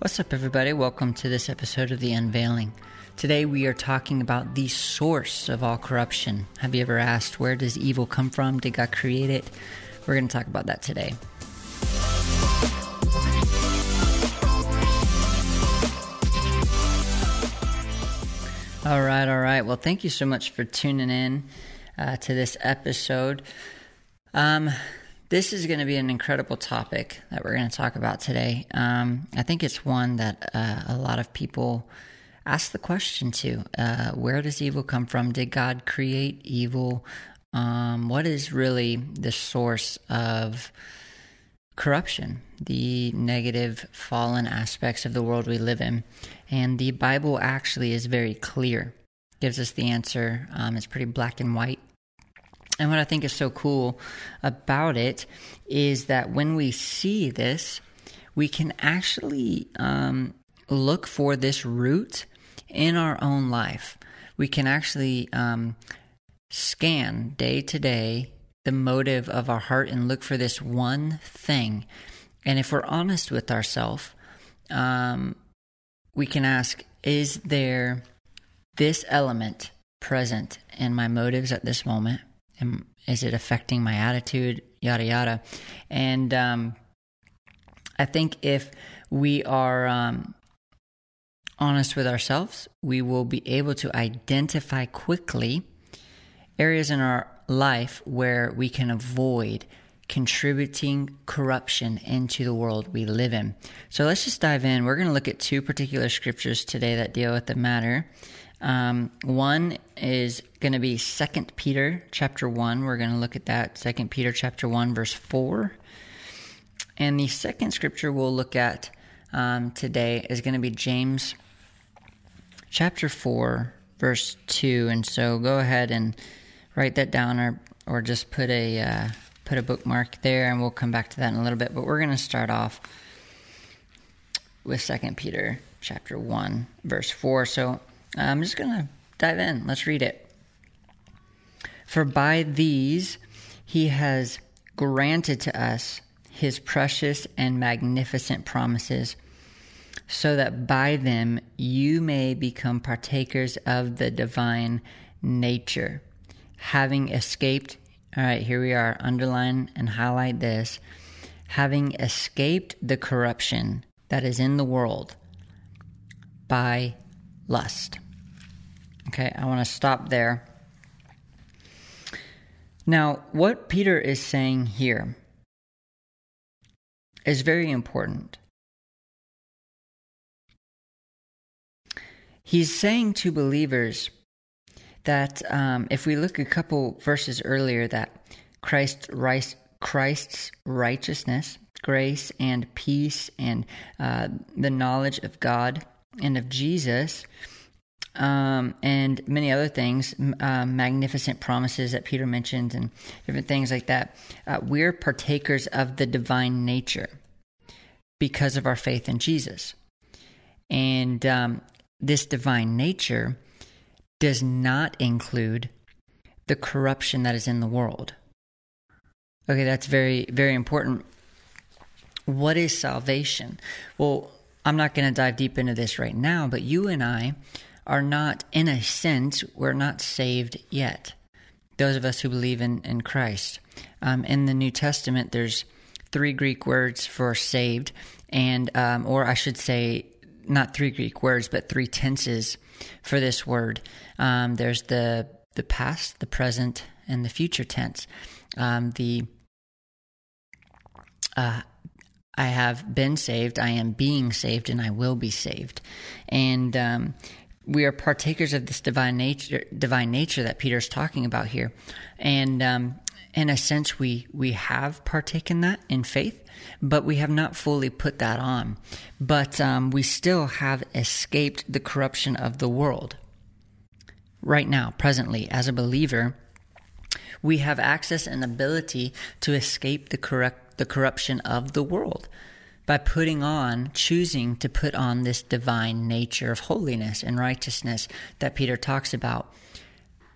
What's up, everybody? Welcome to this episode of The Unveiling. Today we are talking about the source of all corruption. Have you ever asked where does evil come from? Did God create it? We're going to talk about that today. All right, all right. Well, thank you so much for tuning in uh, to this episode. Um, this is going to be an incredible topic that we're going to talk about today. Um, I think it's one that uh, a lot of people ask the question to uh, where does evil come from? Did God create evil? Um, what is really the source of corruption, the negative, fallen aspects of the world we live in? And the Bible actually is very clear, gives us the answer. Um, it's pretty black and white. And what I think is so cool about it is that when we see this, we can actually um, look for this root in our own life. We can actually um, scan day to day the motive of our heart and look for this one thing. And if we're honest with ourselves, um, we can ask Is there this element present in my motives at this moment? Am, is it affecting my attitude? Yada, yada. And um, I think if we are um, honest with ourselves, we will be able to identify quickly areas in our life where we can avoid contributing corruption into the world we live in. So let's just dive in. We're going to look at two particular scriptures today that deal with the matter. Um, one is going to be Second Peter chapter 1. We're going to look at that. Second Peter chapter 1, verse 4. And the second scripture we'll look at um, today is going to be James chapter 4, verse 2. And so go ahead and write that down or, or just put a, uh, put a bookmark there, and we'll come back to that in a little bit. But we're going to start off with Second Peter chapter 1, verse 4. So I'm just going to dive in. Let's read it. For by these he has granted to us his precious and magnificent promises, so that by them you may become partakers of the divine nature, having escaped. All right, here we are. Underline and highlight this. Having escaped the corruption that is in the world by lust. Okay, I want to stop there. Now, what Peter is saying here is very important. He's saying to believers that um, if we look a couple verses earlier, that Christ, Christ's righteousness, grace, and peace, and uh, the knowledge of God and of Jesus um, and many other things, uh, magnificent promises that Peter mentions, and different things like that. Uh, we're partakers of the divine nature because of our faith in Jesus. And um, this divine nature does not include the corruption that is in the world. Okay, that's very, very important. What is salvation? Well, I'm not going to dive deep into this right now, but you and I are not, in a sense, we're not saved yet. Those of us who believe in, in Christ. Um, in the New Testament, there's three Greek words for saved, and um, or I should say, not three Greek words, but three tenses for this word. Um, there's the the past, the present, and the future tense. Um, the uh, I have been saved, I am being saved, and I will be saved. And um, we are partakers of this divine nature, divine nature that Peter's talking about here, and um, in a sense, we we have partaken that in faith, but we have not fully put that on. But um, we still have escaped the corruption of the world. Right now, presently, as a believer, we have access and ability to escape the correct the corruption of the world by putting on, choosing to put on this divine nature of holiness and righteousness that Peter talks about.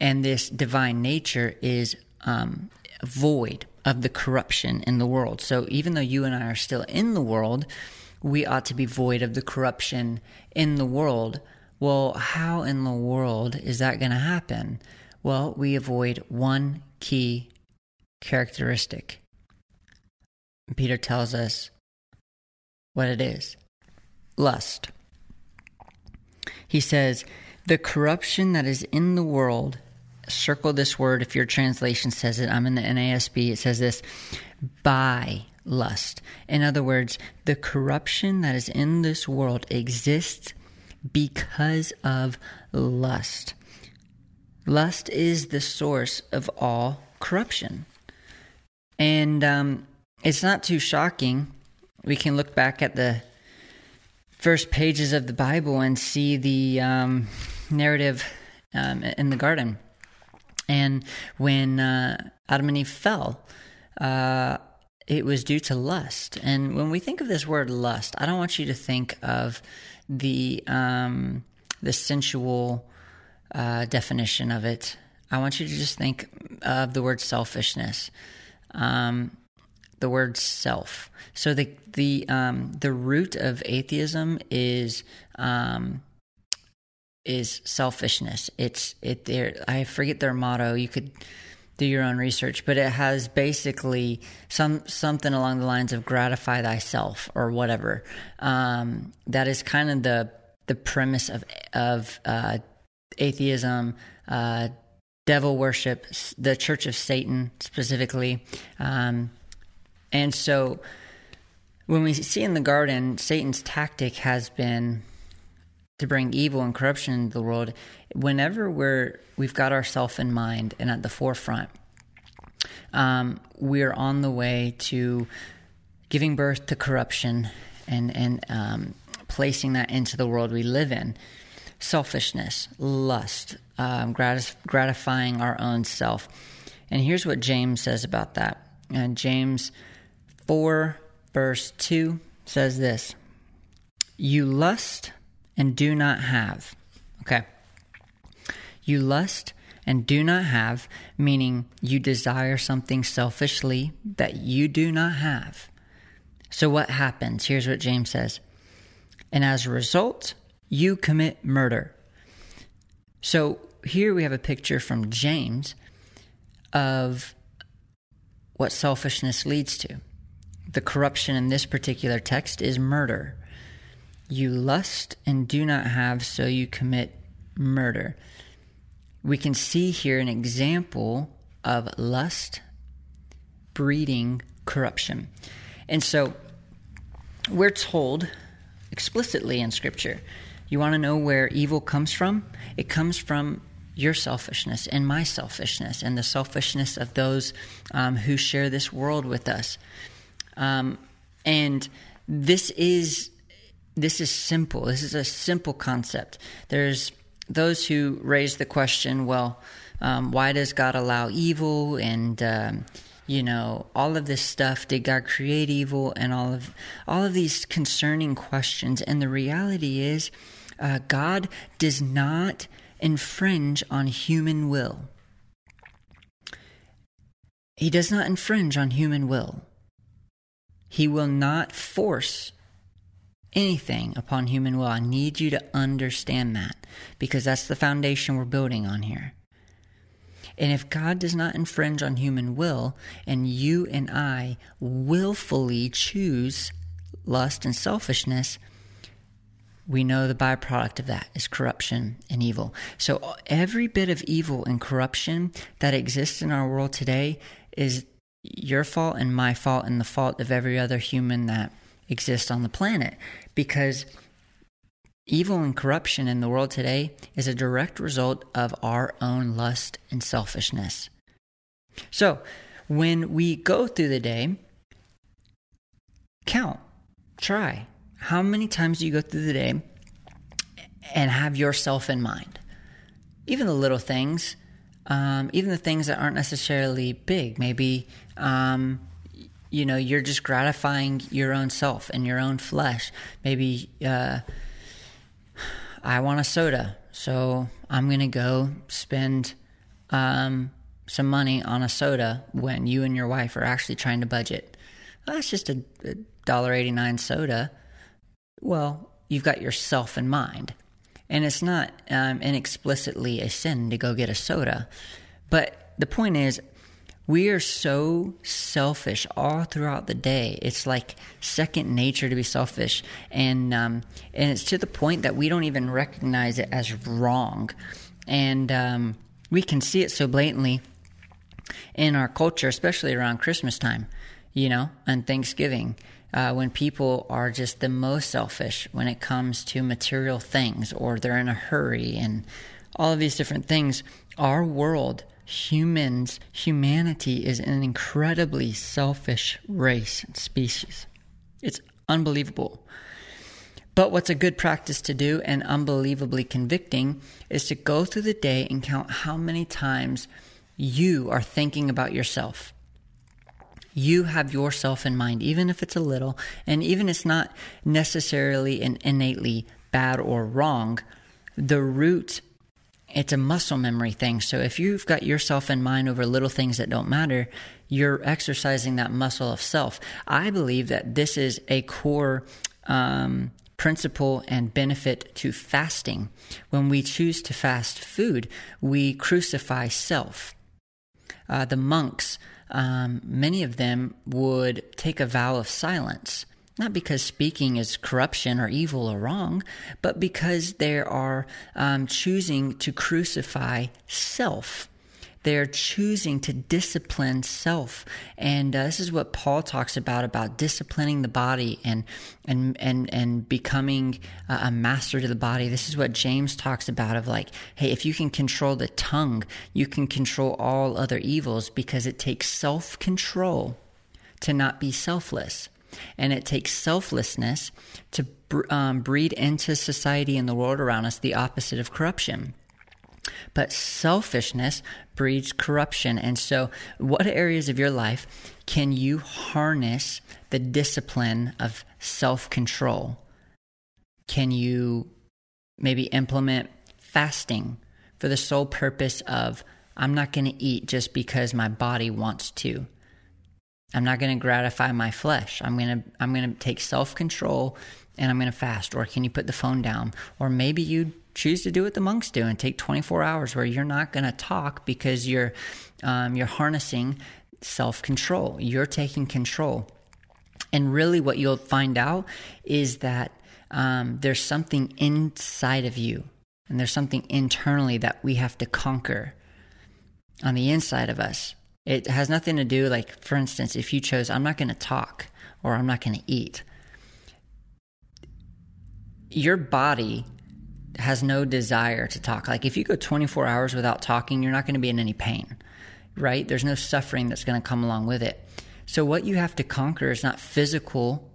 And this divine nature is um, void of the corruption in the world. So even though you and I are still in the world, we ought to be void of the corruption in the world. Well, how in the world is that going to happen? Well, we avoid one key characteristic. Peter tells us what it is lust. He says, The corruption that is in the world, circle this word if your translation says it. I'm in the NASB. It says this by lust. In other words, the corruption that is in this world exists because of lust. Lust is the source of all corruption. And um, it's not too shocking. We can look back at the first pages of the Bible and see the um, narrative um, in the garden. And when uh, Adam and Eve fell, uh, it was due to lust. And when we think of this word lust, I don't want you to think of the um, the sensual uh, definition of it. I want you to just think of the word selfishness, um, the word self. So the the um, the root of atheism is um, is selfishness. It's it. I forget their motto. You could do your own research, but it has basically some something along the lines of gratify thyself or whatever. Um, that is kind of the the premise of of uh, atheism, uh, devil worship, the Church of Satan specifically, um, and so when we see in the garden, Satan's tactic has been to bring evil and corruption into the world whenever we're we've got ourself in mind and at the forefront. Um, we're on the way to giving birth to corruption and and um, placing that into the world we live in. Selfishness lust um, gratifying our own self. And here's what james says about that. And james 4 verse 2 says this you lust and do not have. Okay. You lust and do not have, meaning you desire something selfishly that you do not have. So what happens? Here's what James says. And as a result, you commit murder. So here we have a picture from James of what selfishness leads to. The corruption in this particular text is murder. You lust and do not have, so you commit murder. We can see here an example of lust breeding corruption. And so we're told explicitly in Scripture you want to know where evil comes from? It comes from your selfishness and my selfishness and the selfishness of those um, who share this world with us. Um, and this is this is simple. This is a simple concept. There's those who raise the question, well, um, why does God allow evil and um, you know all of this stuff? Did God create evil and all of all of these concerning questions? And the reality is, uh, God does not infringe on human will. He does not infringe on human will. He will not force anything upon human will. I need you to understand that because that's the foundation we're building on here. And if God does not infringe on human will, and you and I willfully choose lust and selfishness, we know the byproduct of that is corruption and evil. So every bit of evil and corruption that exists in our world today is your fault and my fault and the fault of every other human that exists on the planet because evil and corruption in the world today is a direct result of our own lust and selfishness. So, when we go through the day, count, try. How many times do you go through the day and have yourself in mind? Even the little things, um, even the things that aren't necessarily big. Maybe um, you know you're just gratifying your own self and your own flesh maybe uh, i want a soda so i'm going to go spend um, some money on a soda when you and your wife are actually trying to budget well, that's just a dollar 89 soda Well, you've got yourself in mind. And it's not um, inexplicitly a sin to go get a soda. But the point is, we are so selfish all throughout the day. It's like second nature to be selfish, and um, and it's to the point that we don't even recognize it as wrong, and um, we can see it so blatantly in our culture, especially around Christmas time, you know, and Thanksgiving. Uh, when people are just the most selfish when it comes to material things or they're in a hurry and all of these different things, our world humans, humanity is an incredibly selfish race and species. It's unbelievable. But what's a good practice to do and unbelievably convicting is to go through the day and count how many times you are thinking about yourself. You have yourself in mind, even if it's a little, and even it's not necessarily an innately bad or wrong. The root it's a muscle memory thing. So if you've got yourself in mind over little things that don't matter, you're exercising that muscle of self. I believe that this is a core um, principle and benefit to fasting. When we choose to fast food, we crucify self. Uh, the monks, um, many of them would take a vow of silence not because speaking is corruption or evil or wrong, but because they are um, choosing to crucify self. They're choosing to discipline self, and uh, this is what Paul talks about about disciplining the body and and and and becoming a master to the body. This is what James talks about of like, hey, if you can control the tongue, you can control all other evils because it takes self control to not be selfless. And it takes selflessness to um, breed into society and the world around us the opposite of corruption. But selfishness breeds corruption. And so, what areas of your life can you harness the discipline of self control? Can you maybe implement fasting for the sole purpose of, I'm not going to eat just because my body wants to? I'm not going to gratify my flesh. I'm going to I'm going to take self-control and I'm going to fast or can you put the phone down or maybe you choose to do what the monks do and take 24 hours where you're not going to talk because you're um, you're harnessing self-control. You're taking control. And really what you'll find out is that um, there's something inside of you and there's something internally that we have to conquer on the inside of us it has nothing to do, like, for instance, if you chose, I'm not going to talk or I'm not going to eat, your body has no desire to talk. Like, if you go 24 hours without talking, you're not going to be in any pain, right? There's no suffering that's going to come along with it. So, what you have to conquer is not physical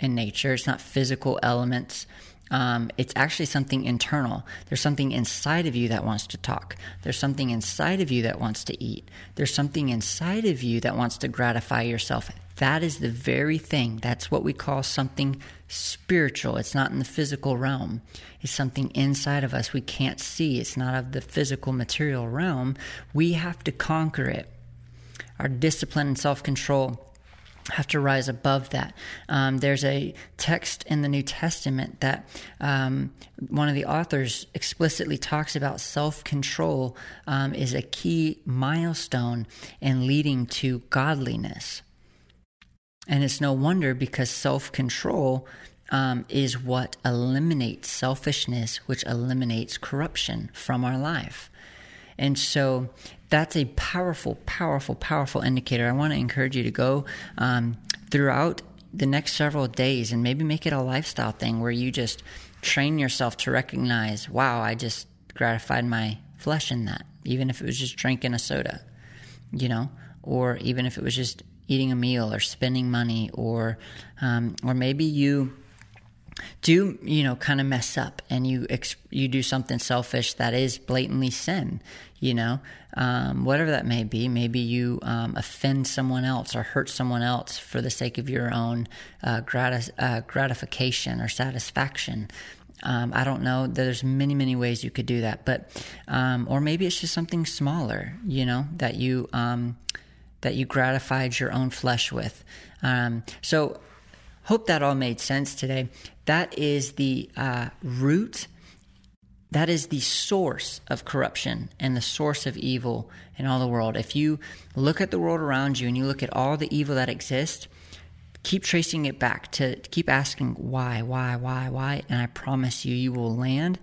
in nature, it's not physical elements um, it's actually something internal. There's something inside of you that wants to talk. There's something inside of you that wants to eat. There's something inside of you that wants to gratify yourself. That is the very thing. That's what we call something spiritual. It's not in the physical realm. It's something inside of us we can't see. It's not of the physical material realm. We have to conquer it. Our discipline and self control have to rise above that. Um, there's a text in the New Testament that um, one of the authors explicitly talks about self control um, is a key milestone in leading to godliness. And it's no wonder because self control um, is what eliminates selfishness, which eliminates corruption from our life. And so that's a powerful, powerful, powerful indicator. I want to encourage you to go um, throughout the next several days and maybe make it a lifestyle thing where you just train yourself to recognize, wow, I just gratified my flesh in that, even if it was just drinking a soda, you know, or even if it was just eating a meal or spending money, or um, or maybe you do you know kind of mess up and you ex- you do something selfish that is blatantly sin you know um, whatever that may be maybe you um, offend someone else or hurt someone else for the sake of your own uh, uh, gratification or satisfaction um, I don't know. There's many, many ways you could do that, but um, or maybe it's just something smaller, you know, that you um, that you gratified your own flesh with. Um, so Hope that all made sense today. that is the uh, root that is the source of corruption and the source of evil in all the world. If you look at the world around you and you look at all the evil that exists, keep tracing it back to keep asking why, why, why, why, and I promise you, you will land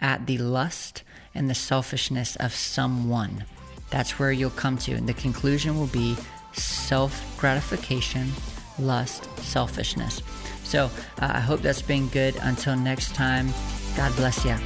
at the lust and the selfishness of someone. That's where you'll come to. And the conclusion will be self gratification, lust, selfishness. So uh, I hope that's been good. Until next time, God bless you.